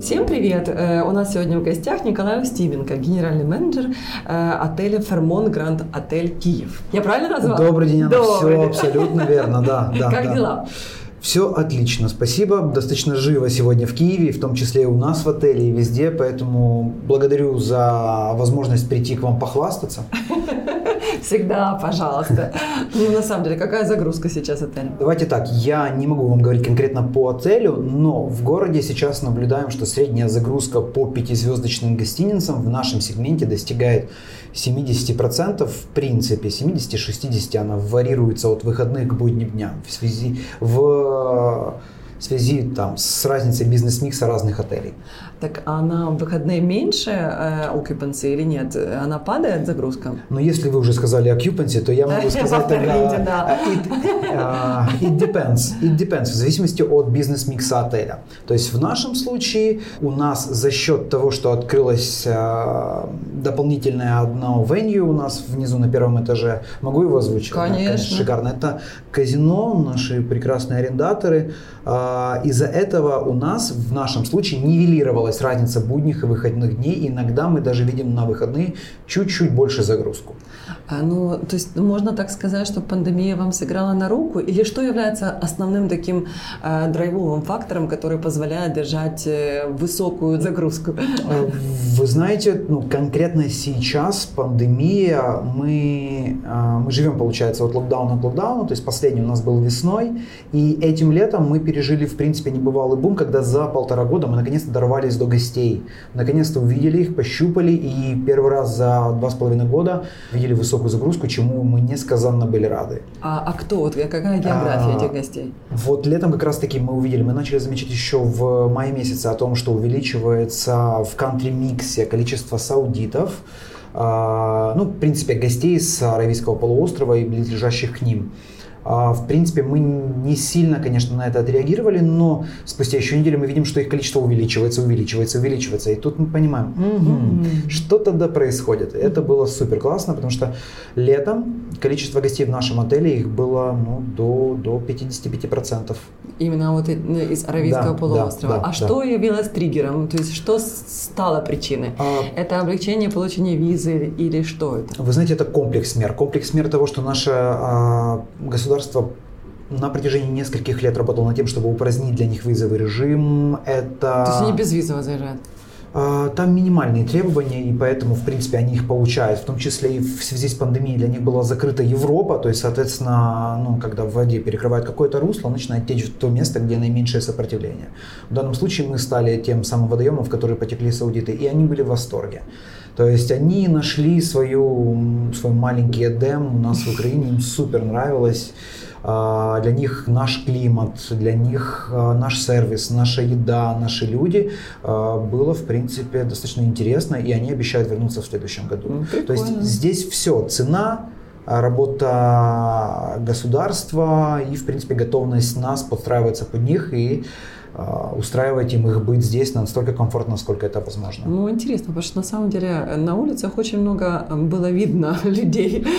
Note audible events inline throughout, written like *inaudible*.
Всем привет! Э, у нас сегодня в гостях Николай Устименко, генеральный менеджер э, отеля Фермон Гранд Отель Киев. Я правильно назвала? Добрый день. Добрый. Все абсолютно верно, да. *laughs* да как да. дела? Все отлично, спасибо. Достаточно живо сегодня в Киеве, в том числе и у нас в отеле и везде, поэтому благодарю за возможность прийти к вам похвастаться. *laughs* Всегда, пожалуйста. Ну, на самом деле, какая загрузка сейчас отеля? Давайте так, я не могу вам говорить конкретно по отелю, но в городе сейчас наблюдаем, что средняя загрузка по пятизвездочным гостиницам в нашем сегменте достигает 70%, в принципе, 70-60 она варьируется от выходных к будним дням в связи в в связи там, с разницей бизнес-микса разных отелей. Так а на выходные меньше э, occupancy или нет? Она падает, загрузка? Но если вы уже сказали occupancy, то я могу *laughs* сказать тогда... да. It, uh, it depends. It depends. В зависимости от бизнес-микса отеля. То есть в нашем случае у нас за счет того, что открылось uh, дополнительное одно venue у нас внизу на первом этаже, могу его озвучить? Конечно. Да, конечно шикарно. Это казино, наши прекрасные арендаторы. Uh, из-за этого у нас в нашем случае нивелировалось чувствовалась разница будних и выходных дней. Иногда мы даже видим на выходные чуть-чуть больше загрузку. А, ну, то есть можно так сказать, что пандемия вам сыграла на руку? Или что является основным таким э, драйвовым фактором, который позволяет держать э, высокую загрузку? Э, вы знаете, ну, конкретно сейчас пандемия, мы, э, мы живем, получается, от локдауна к локдауну, то есть последний у нас был весной, и этим летом мы пережили, в принципе, небывалый бум, когда за полтора года мы наконец-то дорвались до гостей. Наконец-то увидели их, пощупали, и первый раз за два с половиной года видели высокую загрузку, чему мы несказанно были рады. А, а кто? Вот какая география а, этих гостей? Вот летом как раз-таки мы увидели, мы начали замечать еще в мае месяце о том, что увеличивается в кантри-миксе количество саудитов, а, ну, в принципе, гостей с Аравийского полуострова и близлежащих к ним. А, в принципе, мы не сильно, конечно, на это отреагировали, но спустя еще неделю мы видим, что их количество увеличивается, увеличивается, увеличивается. И тут мы понимаем, угу, что тогда происходит. Это было супер классно, потому что летом количество гостей в нашем отеле их было ну, до, до 55%. Именно вот из Аравийского да, полуострова. Да, да, а да. что явилось триггером? То есть что стало причиной? А... Это облегчение получения визы или что это? Вы знаете, это комплекс мер. Комплекс мер того, что наше а, государство государство на протяжении нескольких лет работало над тем, чтобы упразднить для них визовый режим. Это... То есть они безвизово заезжают? А, там минимальные требования, и поэтому, в принципе, они их получают. В том числе и в связи с пандемией для них была закрыта Европа, то есть, соответственно, ну, когда в воде перекрывает какое-то русло, начинает течь в то место, где наименьшее сопротивление. В данном случае мы стали тем самым водоемом, в который потекли саудиты, и они были в восторге. То есть они нашли свою, свой маленький Эдем у нас в Украине, им супер нравилось. А, для них наш климат, для них а, наш сервис, наша еда, наши люди а, было, в принципе, достаточно интересно, и они обещают вернуться в следующем году. Ну, То есть здесь все, цена, работа государства и, в принципе, готовность нас подстраиваться под них и устраивать им их быть здесь настолько комфортно, насколько это возможно. Ну, интересно, потому что на самом деле на улицах очень много было видно *laughs* людей. *laughs*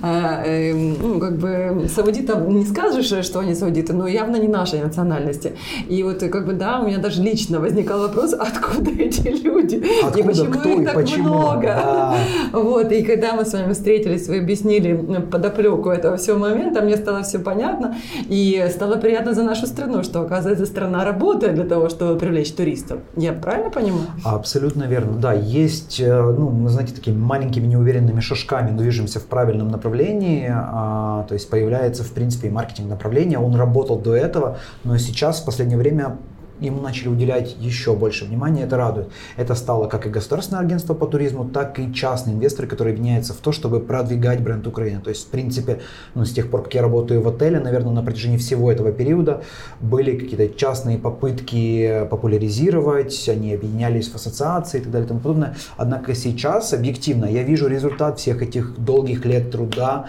А, эм, ну, как бы саудитов не скажешь, что они саудиты, но явно не нашей национальности. И вот как бы да, у меня даже лично возникал вопрос, *laughs* откуда эти люди? Откуда, и почему кто их так почему? много? Да. Вот, и когда мы с вами встретились, вы объяснили подоплеку этого всего момента, мне стало все понятно, и стало приятно за нашу страну, что оказывается страна работает для того, чтобы привлечь туристов. Я правильно понимаю? Абсолютно верно. Да, есть, э, ну, мы, знаете, такими маленькими неуверенными шажками движемся в правильном направлении. А, то есть появляется, в принципе, и маркетинг направления. Он работал до этого, но сейчас в последнее время ему начали уделять еще больше внимания, это радует. Это стало как и государственное агентство по туризму, так и частные инвесторы, которые объединяются в то, чтобы продвигать бренд Украины. То есть, в принципе, ну, с тех пор, как я работаю в отеле, наверное, на протяжении всего этого периода были какие-то частные попытки популяризировать, они объединялись в ассоциации и так далее и тому подобное. Однако сейчас, объективно, я вижу результат всех этих долгих лет труда,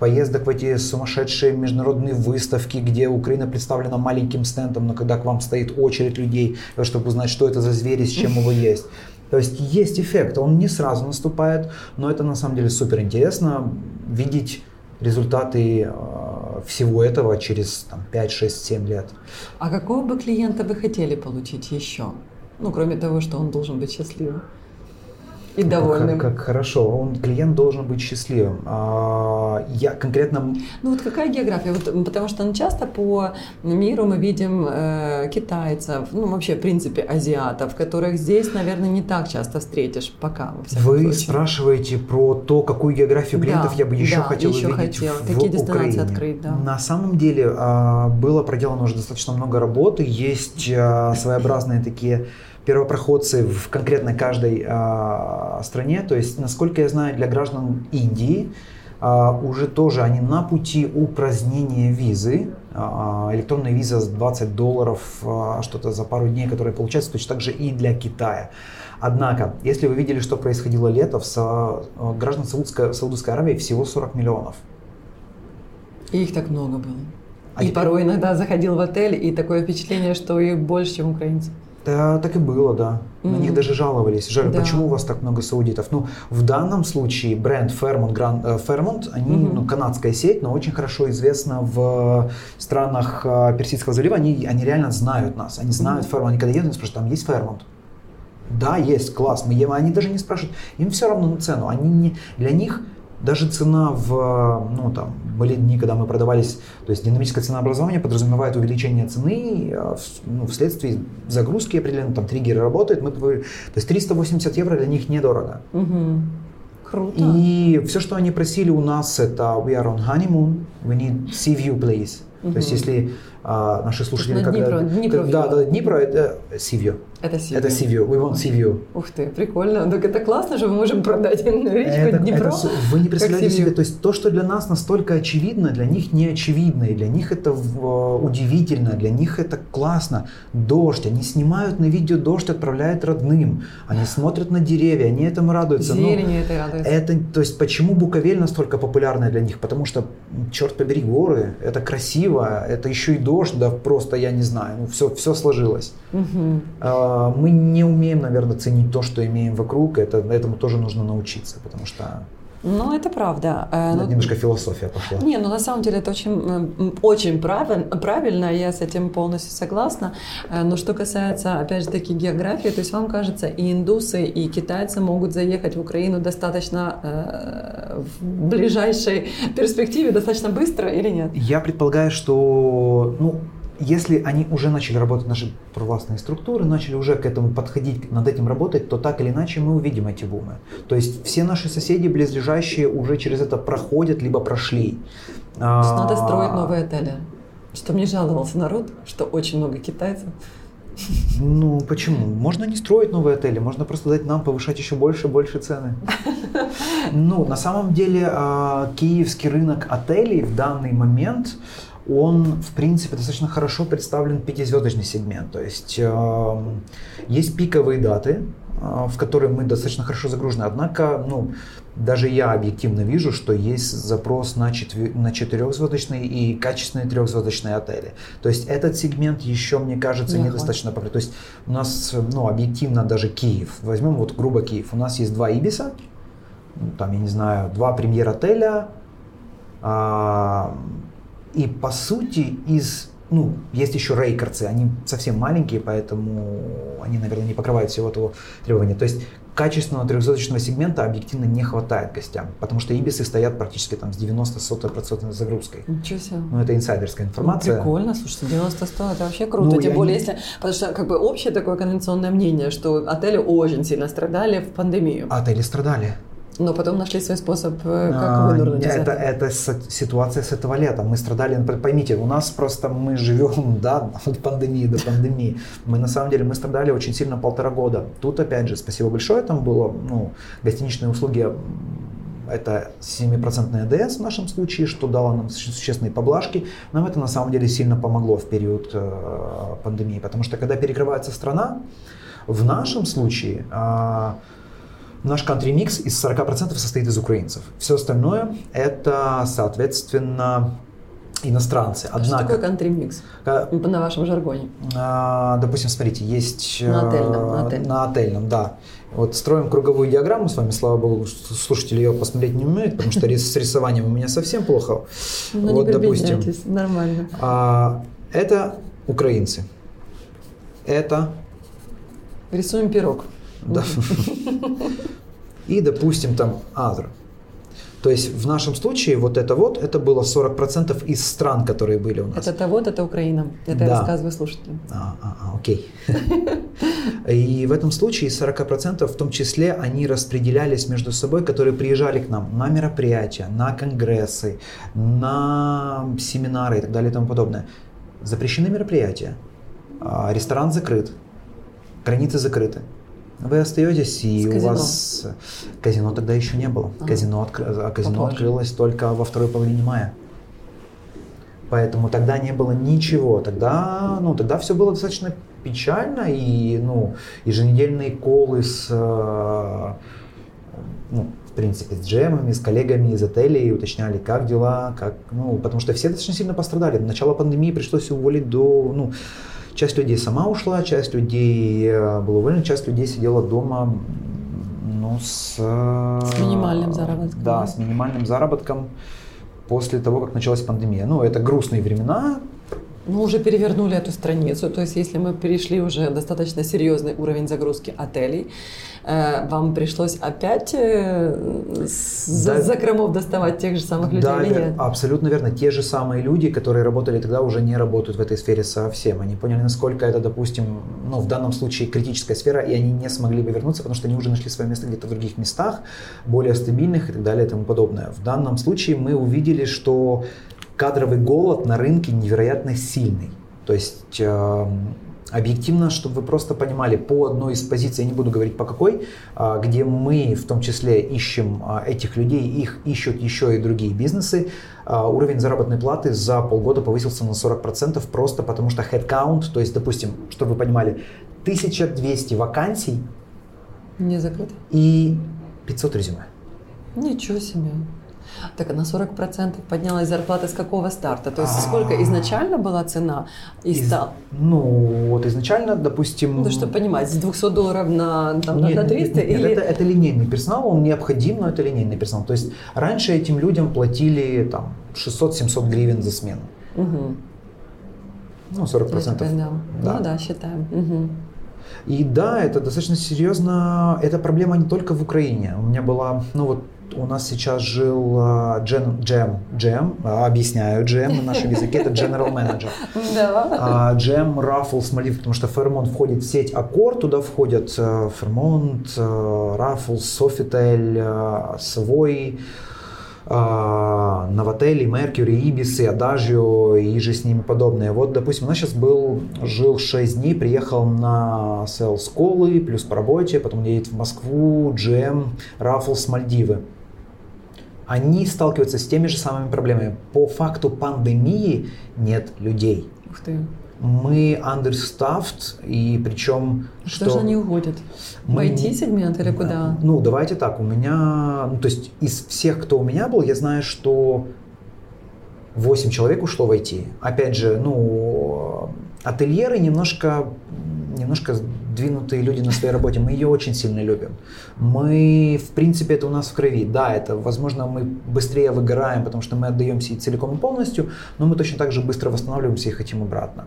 поездок в эти сумасшедшие международные выставки, где Украина представлена маленьким стендом, но когда к вам стоит очередь людей, чтобы узнать, что это за звери, с чем его *laughs* есть. То есть есть эффект, он не сразу наступает, но это на самом деле супер интересно видеть результаты а, всего этого через там, 5, 6, 7 лет. А какого бы клиента вы хотели получить еще? Ну, кроме того, что он должен быть счастливым и довольным. Как, как хорошо, он клиент должен быть счастливым. А, я конкретно. Ну вот какая география? Вот, потому что ну, часто по миру мы видим э, китайцев, ну вообще в принципе азиатов, которых здесь, наверное, не так часто встретишь пока. Вы случае. спрашиваете про то, какую географию клиентов да, я бы еще да, хотел еще увидеть хотел. в Какие Украине. открыть, да. На самом деле а, было проделано уже достаточно много работы, есть а, своеобразные такие первопроходцы в конкретно каждой э, стране. То есть, насколько я знаю, для граждан Индии э, уже тоже они на пути упразднения визы. Э, электронная виза с 20 долларов, э, что-то за пару дней, которая получается, точно так же и для Китая. Однако, если вы видели, что происходило лето, в граждан Саудской, Саудовской Аравии всего 40 миллионов. И их так много было. А и теперь... порой иногда заходил в отель, и такое впечатление, что их больше, чем украинцев. Да, так и было, да. На mm-hmm. них даже жаловались. Жаль, да. почему у вас так много саудитов? Ну, в данном случае бренд Fairmont, Grand, э, Fairmont они, mm-hmm. ну, канадская сеть, но очень хорошо известна в странах э, Персидского залива. Они, они реально знают нас. Они знают mm-hmm. Fairmont. Они когда едут, они спрашивают, там есть Fairmont? Да, есть, класс. Мы едем. Они даже не спрашивают. Им все равно на цену. Они не, для них даже цена в, ну там, были дни, когда мы продавались, то есть динамическое ценообразование подразумевает увеличение цены а ну, вследствие загрузки определенно, там триггеры работают, мы, то есть 380 евро для них недорого. Угу. Круто. И все, что они просили у нас, это we are on honeymoon, we need sea view please. Угу. То есть если а, наши слушатели, когда, Днепро, Днепро, да, да, Днепро это Сивью. Это Сивью. Это Сивью. We want Сивью. Ух ты, прикольно. Так это классно, что мы можем продать речку это, Днепро. Это, вы не представляете себе, то есть то, что для нас настолько очевидно, для них не очевидно, и для них это в, удивительно, для них это классно. Дождь, они снимают на видео дождь, отправляют родным, они смотрят на деревья, они этому радуются. Зелени это радуется. Это, то есть почему Буковель настолько популярная для них? Потому что, черт побери, горы, это красиво, это еще и дождь, да просто я не знаю, ну все, все сложилось. Угу. А, мы не умеем, наверное, ценить то, что имеем вокруг. Это, этому тоже нужно научиться, потому что ну, это правда. Э, ну, немножко философия пошла. Не, ну на самом деле это очень, очень правильно, правильно, я с этим полностью согласна. Э, но что касается, опять же таки, географии, то есть вам кажется, и индусы, и китайцы могут заехать в Украину достаточно э, в ближайшей перспективе, достаточно быстро или нет? Я предполагаю, что, ну, если они уже начали работать, наши провластные структуры, начали уже к этому подходить, над этим работать, то так или иначе мы увидим эти бумы. То есть все наши соседи близлежащие уже через это проходят, либо прошли. То есть надо строить новые отели. Что мне жаловался народ, что очень много китайцев. Ну, почему? Можно не строить новые отели, можно просто дать нам повышать еще больше и больше цены. Ну, на самом деле, а, киевский рынок отелей в данный момент, он, в принципе, достаточно хорошо представлен пятизвездочный сегмент. То есть э, есть пиковые даты, э, в которые мы достаточно хорошо загружены. Однако, ну, даже я объективно вижу, что есть запрос на, четвер... на четырехзвездочные и качественные трехзвездочные отели. То есть этот сегмент еще, мне кажется, не недостаточно популярен. То есть у нас, ну, объективно даже Киев. Возьмем вот грубо Киев. У нас есть два Ибиса, там, я не знаю, два премьер-отеля, а, и по сути из ну, есть еще рейкерцы, они совсем маленькие, поэтому они, наверное, не покрывают всего этого требования. То есть качественного трехзвездочного сегмента объективно не хватает гостям, потому что ибисы стоят практически там с 90-100% загрузкой. Ничего себе. Ну, это инсайдерская информация. Ну, прикольно, слушайте, 90-100 это вообще круто, ну, тем более, не... если, потому что как бы общее такое конвенционное мнение, что отели очень сильно страдали в пандемию. Отели страдали. Но потом нашли свой способ, э, как а, вынырнуть это, это ситуация с этого лета. Мы страдали, поймите, у нас просто мы живем, *laughs* да, от пандемии до пандемии. Мы на самом деле, мы страдали очень сильно полтора года. Тут опять же, спасибо большое, там было, ну, гостиничные услуги это 7% АДС в нашем случае, что дало нам существенные поблажки. Нам это на самом деле сильно помогло в период э, пандемии, потому что когда перекрывается страна, в нашем случае э, Наш country-микс из 40% состоит из украинцев. Все остальное это, соответственно, иностранцы. Однако, что такое country mix на вашем жаргоне? А, допустим, смотрите, есть... На отельном. На отельном, на отельном да. Вот строим круговую диаграмму с вами, слава богу, слушатели ее посмотреть не умеют, потому что с рисованием у меня совсем плохо. Ну, вот, не допустим, нормально. А, это украинцы. Это... Рисуем пирог. Да. *laughs* И, допустим, там Азра. То есть в нашем случае вот это вот, это было 40% из стран, которые были у нас. Это вот, это Украина. Это да. я рассказываю слушателям. А, а, а окей. *laughs* И в этом случае 40% в том числе они распределялись между собой, которые приезжали к нам на мероприятия, на конгрессы, на семинары и так далее и тому подобное. Запрещены мероприятия. А, ресторан закрыт. Границы закрыты. Вы остаетесь, и у вас казино тогда еще не было. А. Казино, откр... казино Попозже. открылось только во второй половине мая. Поэтому тогда не было ничего. Тогда, ну, тогда все было достаточно печально. И ну, еженедельные колы с, э, ну, в принципе, с джемами, с коллегами из отелей уточняли, как дела, как, ну, потому что все достаточно сильно пострадали. Начало пандемии пришлось уволить до, ну, Часть людей сама ушла, часть людей э, была уволена, часть людей сидела дома ну, с... С минимальным заработком. Да, да, с минимальным заработком после того, как началась пандемия. Ну, это грустные времена, мы уже перевернули эту страницу, то есть если мы перешли уже достаточно серьезный уровень загрузки отелей, э, вам пришлось опять э, да, закромов доставать тех же самых людей да, нет? абсолютно верно. Те же самые люди, которые работали тогда, уже не работают в этой сфере совсем. Они поняли, насколько это, допустим, ну, в данном случае критическая сфера, и они не смогли бы вернуться, потому что они уже нашли свое место где-то в других местах, более стабильных и так далее и тому подобное. В данном случае мы увидели, что кадровый голод на рынке невероятно сильный. То есть э, объективно, чтобы вы просто понимали, по одной из позиций, я не буду говорить по какой, э, где мы в том числе ищем э, этих людей, их ищут еще и другие бизнесы, э, уровень заработной платы за полгода повысился на 40% просто потому что headcount, то есть, допустим, чтобы вы понимали, 1200 вакансий не закрыто. И 500 резюме. Ничего себе. Так, на 40% поднялась зарплата с какого старта? То есть сколько изначально была цена и Из, стал? Ну, вот изначально, допустим... Ну, чтобы понимать, с 200 долларов на, там, нет, на 300 нет, или... Это, это линейный персонал, он необходим, но это линейный персонал. То есть раньше этим людям платили там 600-700 гривен за смену. Угу. Ну, 40%. процентов. Да. да. Ну да, считаем. Угу. И да, это достаточно серьезно. Эта проблема не только в Украине. У меня была, ну вот у нас сейчас жил а, Джем, Джем, Джем, объясняю, Джем на нашем языке, это General Manager. *laughs* Да. Джем Раффлс Мальдив, потому что Fairmont входит в сеть Аккорд, туда входят э, Раффлс, Софитель, Свой, Новотели, Меркьюри, Ибисы, Адажио и же с ними подобные. Вот, допустим, у нас сейчас был, жил 6 дней, приехал на Sales Колы, плюс по работе, потом едет в Москву, GM, Раффлс, Мальдивы они сталкиваются с теми же самыми проблемами. По факту пандемии нет людей. Ух ты. Мы understaffed, и причем... Что, что же они уходят? Мы... В IT-сегмент или куда? Ну, давайте так, у меня... Ну, то есть из всех, кто у меня был, я знаю, что 8 человек ушло в IT. Опять же, ну, ательеры немножко, немножко двинутые люди на своей работе, мы ее очень сильно любим. Мы, в принципе, это у нас в крови. Да, это, возможно, мы быстрее выгораем, потому что мы отдаемся и целиком и полностью, но мы точно так же быстро восстанавливаемся и хотим обратно.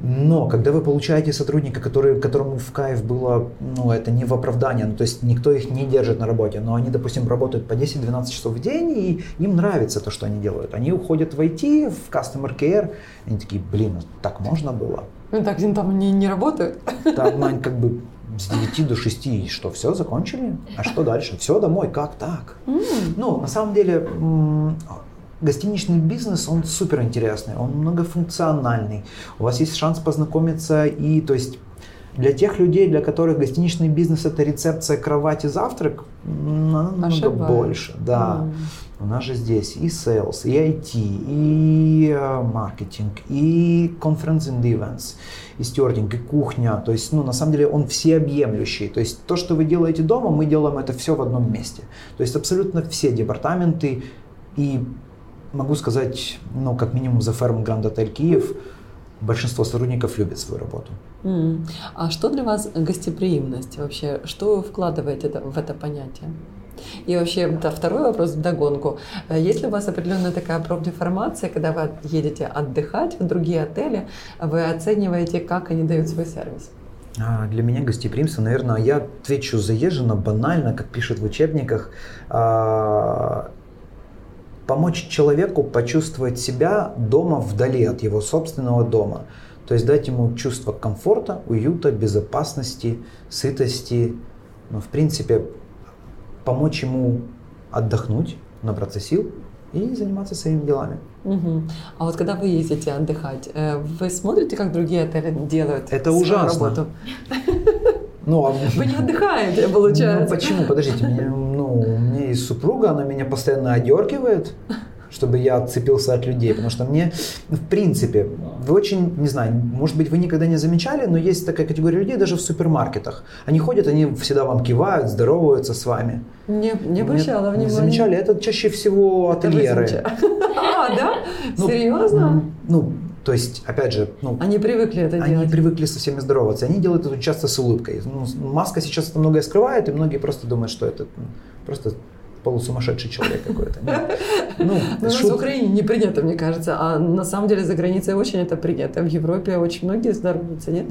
Но когда вы получаете сотрудника, который, которому в кайф было, ну, это не в оправдание, ну, то есть никто их не держит на работе, но они, допустим, работают по 10-12 часов в день, и им нравится то, что они делают. Они уходят в IT, в Customer Care, и они такие, блин, ну, так можно было? Ну так, там не, не работают? Там, они как бы с 9 до 6, и что, все, закончили? А что дальше? Все, домой, как так? Mm. Ну, на самом деле, гостиничный бизнес, он супер интересный, он многофункциональный. У вас есть шанс познакомиться и, то есть, для тех людей, для которых гостиничный бизнес это рецепция кровати завтрак, намного Ошибаюсь. больше. Да. Mm. У нас же здесь и sales, и IT, и э, маркетинг, и conference and events, и стюардинг, и кухня. То есть, ну, на самом деле он всеобъемлющий. То есть то, что вы делаете дома, мы делаем это все в одном месте. То есть абсолютно все департаменты и могу сказать, ну, как минимум за ферм Гранд Отель Киев, большинство сотрудников любят свою работу. Mm. А что для вас гостеприимность вообще? Что вы вкладываете в это понятие? И вообще, да, второй вопрос в догонку. Есть ли у вас определенная такая профдеформация, когда вы едете отдыхать в другие отели, вы оцениваете, как они дают свой сервис? А, для меня гостеприимство, наверное, я отвечу заезженно, банально, как пишут в учебниках, а, помочь человеку почувствовать себя дома вдали от его собственного дома. То есть дать ему чувство комфорта, уюта, безопасности, сытости. Ну, в принципе, помочь ему отдохнуть, набраться сил и заниматься своими делами. Угу. А вот когда вы ездите отдыхать, э, вы смотрите, как другие отели делают Это ужасно. работу? Ну, а... Вы не отдыхаете, *laughs* получается. Ну, почему? Подождите, мне, ну, у меня есть супруга, она меня постоянно одергивает, чтобы я отцепился от людей, потому что мне, в принципе, вы очень, не знаю, может быть, вы никогда не замечали, но есть такая категория людей даже в супермаркетах. Они ходят, они всегда вам кивают, здороваются с вами. Не, не обращала внимания. Не замечали, это чаще всего ательеры. *laughs* А, да? Ну, Серьезно? Ну, то есть, опять же, ну, они привыкли это они делать. Они привыкли со всеми здороваться. Они делают это часто с улыбкой. Ну, маска сейчас это многое скрывает, и многие просто думают, что это просто полусумасшедший человек какой-то. *laughs* Ну, у нас в Украине не принято, мне кажется, а на самом деле за границей очень это принято. В Европе очень многие здороваются, нет?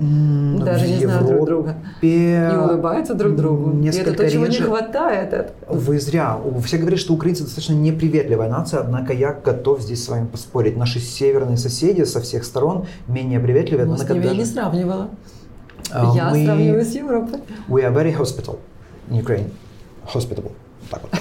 Даже не знают друг друга. И улыбаются друг другу. И это то, чего не хватает. Вы зря. Все говорят, что украинцы достаточно неприветливая нация, однако я готов здесь с вами поспорить. Наши северные соседи со всех сторон менее приветливые. Я с ними не сравнивала. А, я сравниваю с Европой. We are very hospitable in Ukraine. Hospitable так вот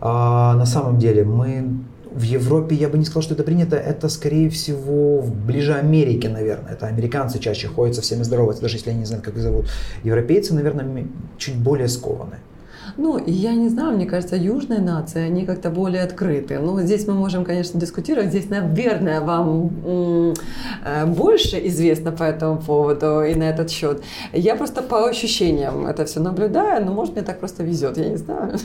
а, на самом деле мы в Европе я бы не сказал, что это принято. Это, скорее всего, ближе Америке, наверное. Это американцы чаще ходят со всеми здороваются, даже если они не знают, как их зовут. Европейцы, наверное, чуть более скованы. Ну, я не знаю, мне кажется, южные нации, они как-то более открыты. Ну, здесь мы можем, конечно, дискутировать. Здесь, наверное, вам э, больше известно по этому поводу и на этот счет. Я просто по ощущениям это все наблюдаю, но, может, мне так просто везет, я не знаю.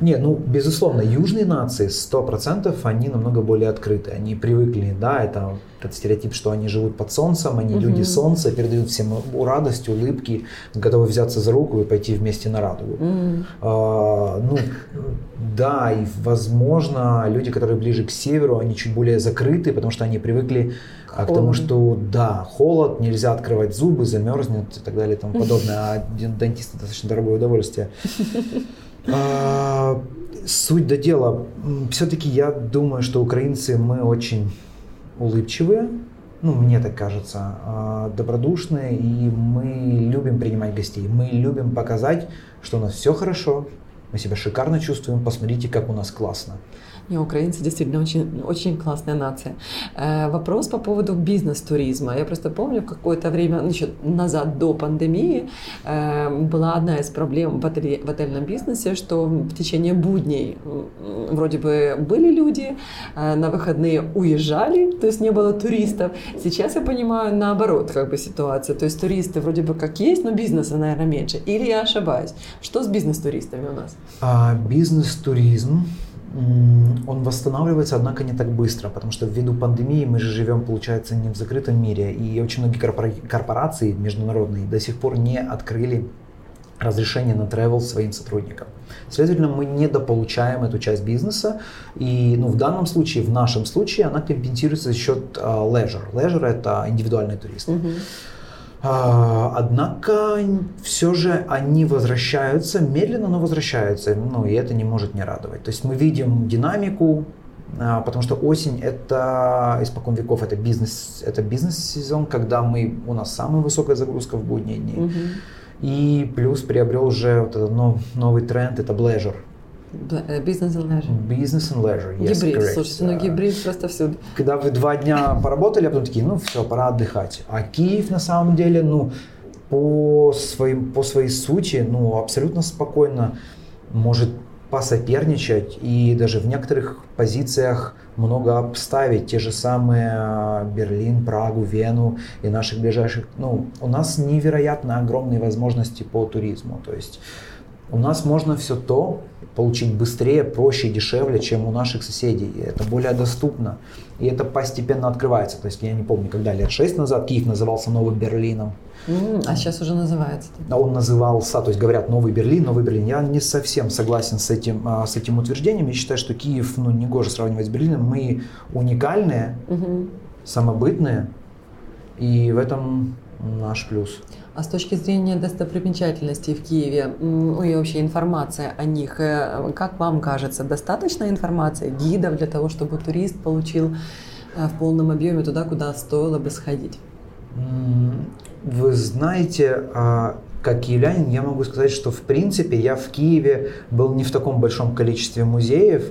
Не, ну, безусловно, южные нации, 100% они намного более открыты. Они привыкли, да, это этот стереотип, что они живут под солнцем, они угу. люди солнца, передают всем радость, улыбки, готовы взяться за руку и пойти вместе на радугу. Угу. А, ну, да, и возможно, люди, которые ближе к северу, они чуть более закрыты, потому что они привыкли к, к тому, что да, холод, нельзя открывать зубы, замерзнет и так далее и тому подобное. А дантист достаточно дорогое удовольствие. *laughs* А, суть до дела. Все-таки я думаю, что украинцы мы очень улыбчивые, ну, мне так кажется, а, добродушные, и мы любим принимать гостей. Мы любим показать, что у нас все хорошо, мы себя шикарно чувствуем, посмотрите, как у нас классно. Не, украинцы действительно очень, очень классная нация. Э, вопрос по поводу бизнес-туризма. Я просто помню, какое-то время еще назад, до пандемии, э, была одна из проблем в, отеле, в отельном бизнесе, что в течение будней вроде бы были люди, э, на выходные уезжали, то есть не было туристов. Сейчас я понимаю наоборот как бы ситуация. То есть туристы вроде бы как есть, но бизнеса, наверное, меньше. Или я ошибаюсь? Что с бизнес-туристами у нас? А, бизнес-туризм он восстанавливается, однако не так быстро, потому что ввиду пандемии мы же живем, получается, не в закрытом мире, и очень многие корпорации международные до сих пор не открыли разрешение на travel своим сотрудникам. Следовательно, мы недополучаем эту часть бизнеса, и ну, в данном случае, в нашем случае, она компенсируется за счет uh, leisure. Leisure – это индивидуальный турист. Uh-huh. А, однако все же они возвращаются, медленно, но возвращаются, ну и это не может не радовать. То есть мы видим динамику, а, потому что осень это испокон веков это бизнес, это бизнес-сезон, когда мы у нас самая высокая загрузка в будние дни. Угу. И плюс приобрел уже вот этот новый тренд, это pleasure. Business and leisure. Business and leisure, yes, Гибрид, correct. слушайте, ну гибрид просто всюду. Когда вы два дня поработали, а потом такие, ну все, пора отдыхать. А Киев на самом деле, ну, по, своим, по своей сути, ну, абсолютно спокойно может посоперничать и даже в некоторых позициях много обставить. Те же самые а, Берлин, Прагу, Вену и наших ближайших. Ну, у нас невероятно огромные возможности по туризму. То есть у нас можно все то получить быстрее, проще, дешевле, чем у наших соседей. И это более доступно. И это постепенно открывается. То есть я не помню, когда лет шесть назад Киев назывался Новым Берлином. а сейчас уже называется. А он назывался, то есть говорят Новый Берлин, Новый Берлин. Я не совсем согласен с этим, а, с этим утверждением. Я считаю, что Киев, ну, не гоже сравнивать с Берлином. Мы уникальные, угу. самобытные, и в этом наш плюс. А с точки зрения достопримечательностей в Киеве, ну и вообще информация о них, э, как вам кажется, достаточно информации, гидов для того, чтобы турист получил э, в полном объеме туда, куда стоило бы сходить? Вы знаете, а, как киевлянин, я могу сказать, что в принципе я в Киеве был не в таком большом количестве музеев,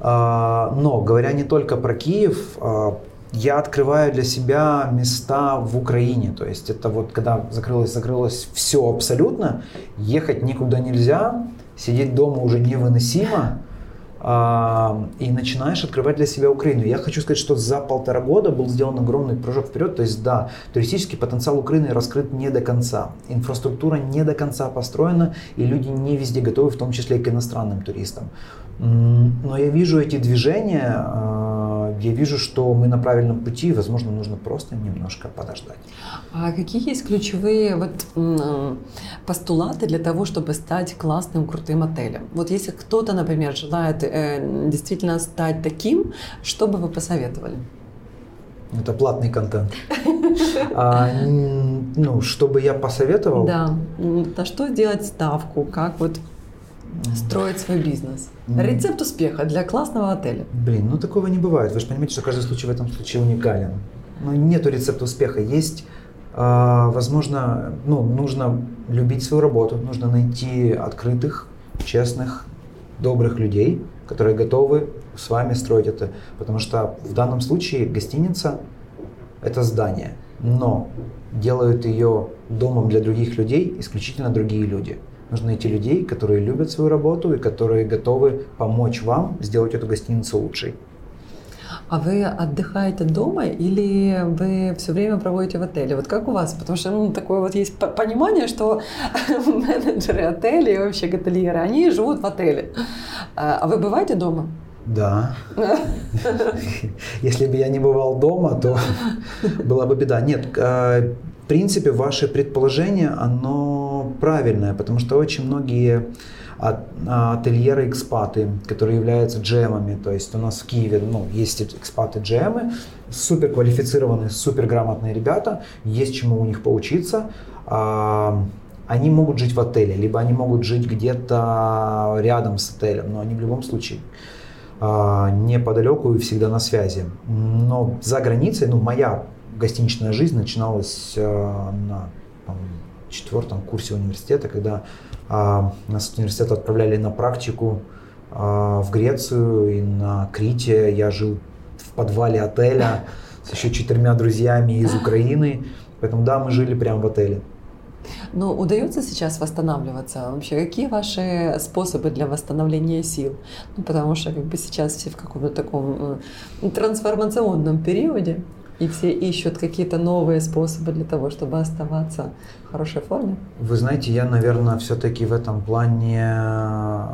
а, но говоря не только про Киев, а, я открываю для себя места в Украине. То есть это вот когда закрылось, закрылось все абсолютно, ехать никуда нельзя, сидеть дома уже невыносимо, а, и начинаешь открывать для себя Украину. Я хочу сказать, что за полтора года был сделан огромный прыжок вперед. То есть, да, туристический потенциал Украины раскрыт не до конца. Инфраструктура не до конца построена, и люди не везде готовы, в том числе и к иностранным туристам. Но я вижу эти движения, а, я вижу, что мы на правильном пути, и, возможно, нужно просто немножко подождать. А какие есть ключевые вот, постулаты для того, чтобы стать классным, крутым отелем? Вот если кто-то, например, желает э, действительно стать таким, что бы вы посоветовали? Это платный контент. А, ну, чтобы я посоветовал? Да. На что сделать ставку? Как вот строить свой бизнес. Рецепт успеха для классного отеля. Блин, ну такого не бывает. Вы же понимаете, что каждый случай в этом случае уникален. Ну, нету рецепта успеха. Есть, э, возможно, ну, нужно любить свою работу, нужно найти открытых, честных, добрых людей, которые готовы с вами строить это. Потому что в данном случае гостиница – это здание, но делают ее домом для других людей исключительно другие люди – Нужно найти людей, которые любят свою работу и которые готовы помочь вам сделать эту гостиницу лучшей. А вы отдыхаете дома или вы все время проводите в отеле? Вот как у вас? Потому что ну, такое вот есть понимание, что *laughs* менеджеры отелей и вообще готельеры, они живут в отеле. А, а вы бываете дома? Да. *laughs* Если бы я не бывал дома, то была бы беда. Нет, а, принципе, ваше предположение, оно правильное, потому что очень многие ательеры-экспаты, которые являются джемами, то есть у нас в Киеве ну, есть экспаты-джемы, супер квалифицированные, супер грамотные ребята, есть чему у них поучиться. А, они могут жить в отеле, либо они могут жить где-то рядом с отелем, но они в любом случае а, неподалеку и всегда на связи. Но за границей, ну, моя гостиничная жизнь начиналась на четвертом курсе университета, когда а, нас с университета отправляли на практику а, в Грецию и на Крите. Я жил в подвале отеля с еще четырьмя друзьями из Украины. Поэтому да, мы жили прямо в отеле. Но удается сейчас восстанавливаться? Вообще, какие ваши способы для восстановления сил? Ну, потому что как бы сейчас все в каком-то таком э, трансформационном периоде и все ищут какие-то новые способы для того, чтобы оставаться в хорошей форме? Вы знаете, я, наверное, все-таки в этом плане э,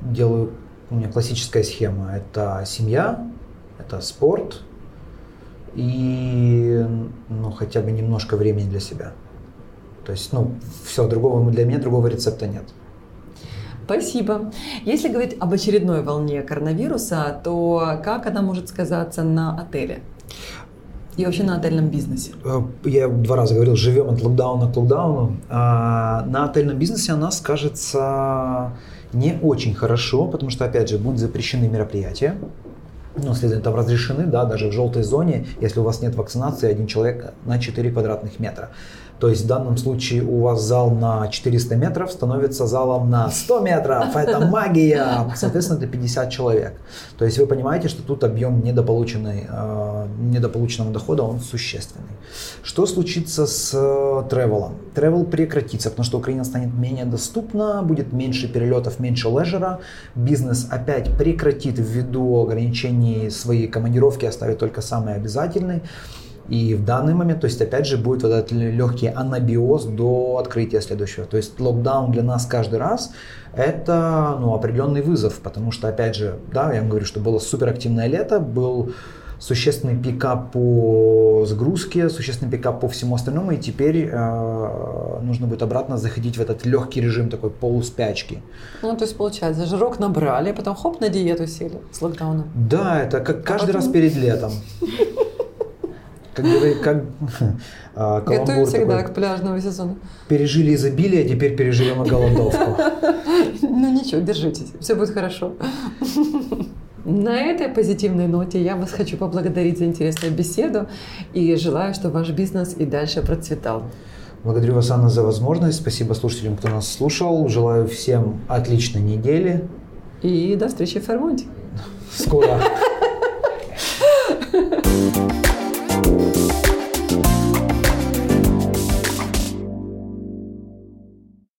делаю, у меня классическая схема. Это семья, это спорт и ну, хотя бы немножко времени для себя. То есть, ну, все, другого для меня другого рецепта нет. Спасибо. Если говорить об очередной волне коронавируса, то как она может сказаться на отеле? И вообще на отельном бизнесе? Э, я два раза говорил, живем от локдауна к локдауну. А на отельном бизнесе она скажется не очень хорошо, потому что, опять же, будут запрещены мероприятия. Ну, следовательно, там разрешены, да, даже в желтой зоне, если у вас нет вакцинации, один человек на 4 квадратных метра. То есть в данном случае у вас зал на 400 метров становится залом на 100 метров. Это *laughs* магия. Соответственно, это 50 человек. То есть вы понимаете, что тут объем недополученный, э, недополученного дохода, он существенный. Что случится с э, тревелом? Тревел прекратится, потому что Украина станет менее доступна, будет меньше перелетов, меньше лежера. Бизнес опять прекратит ввиду ограничений свои командировки, оставит только самые обязательные. И в данный момент, то есть опять же будет вот этот легкий анабиоз до открытия следующего. То есть локдаун для нас каждый раз это ну, определенный вызов, потому что опять же, да, я вам говорю, что было суперактивное лето, был существенный пикап по сгрузке, существенный пикап по всему остальному, и теперь э, нужно будет обратно заходить в этот легкий режим такой полуспячки. Ну, то есть, получается, жирок набрали, потом хоп, на диету сели с локдауном. Да, это как каждый а потом... раз перед летом. Как, как *laughs* а, Готовим всегда такой, к пляжному сезону. Пережили изобилие, а теперь переживем голодовку. *laughs* Ну ничего, держитесь, все будет хорошо. *laughs* На этой позитивной ноте я вас хочу поблагодарить за интересную беседу и желаю, чтобы ваш бизнес и дальше процветал. Благодарю вас, Анна, за возможность. Спасибо слушателям, кто нас слушал. Желаю всем отличной недели. И до встречи в Фермонте. Скоро. *laughs*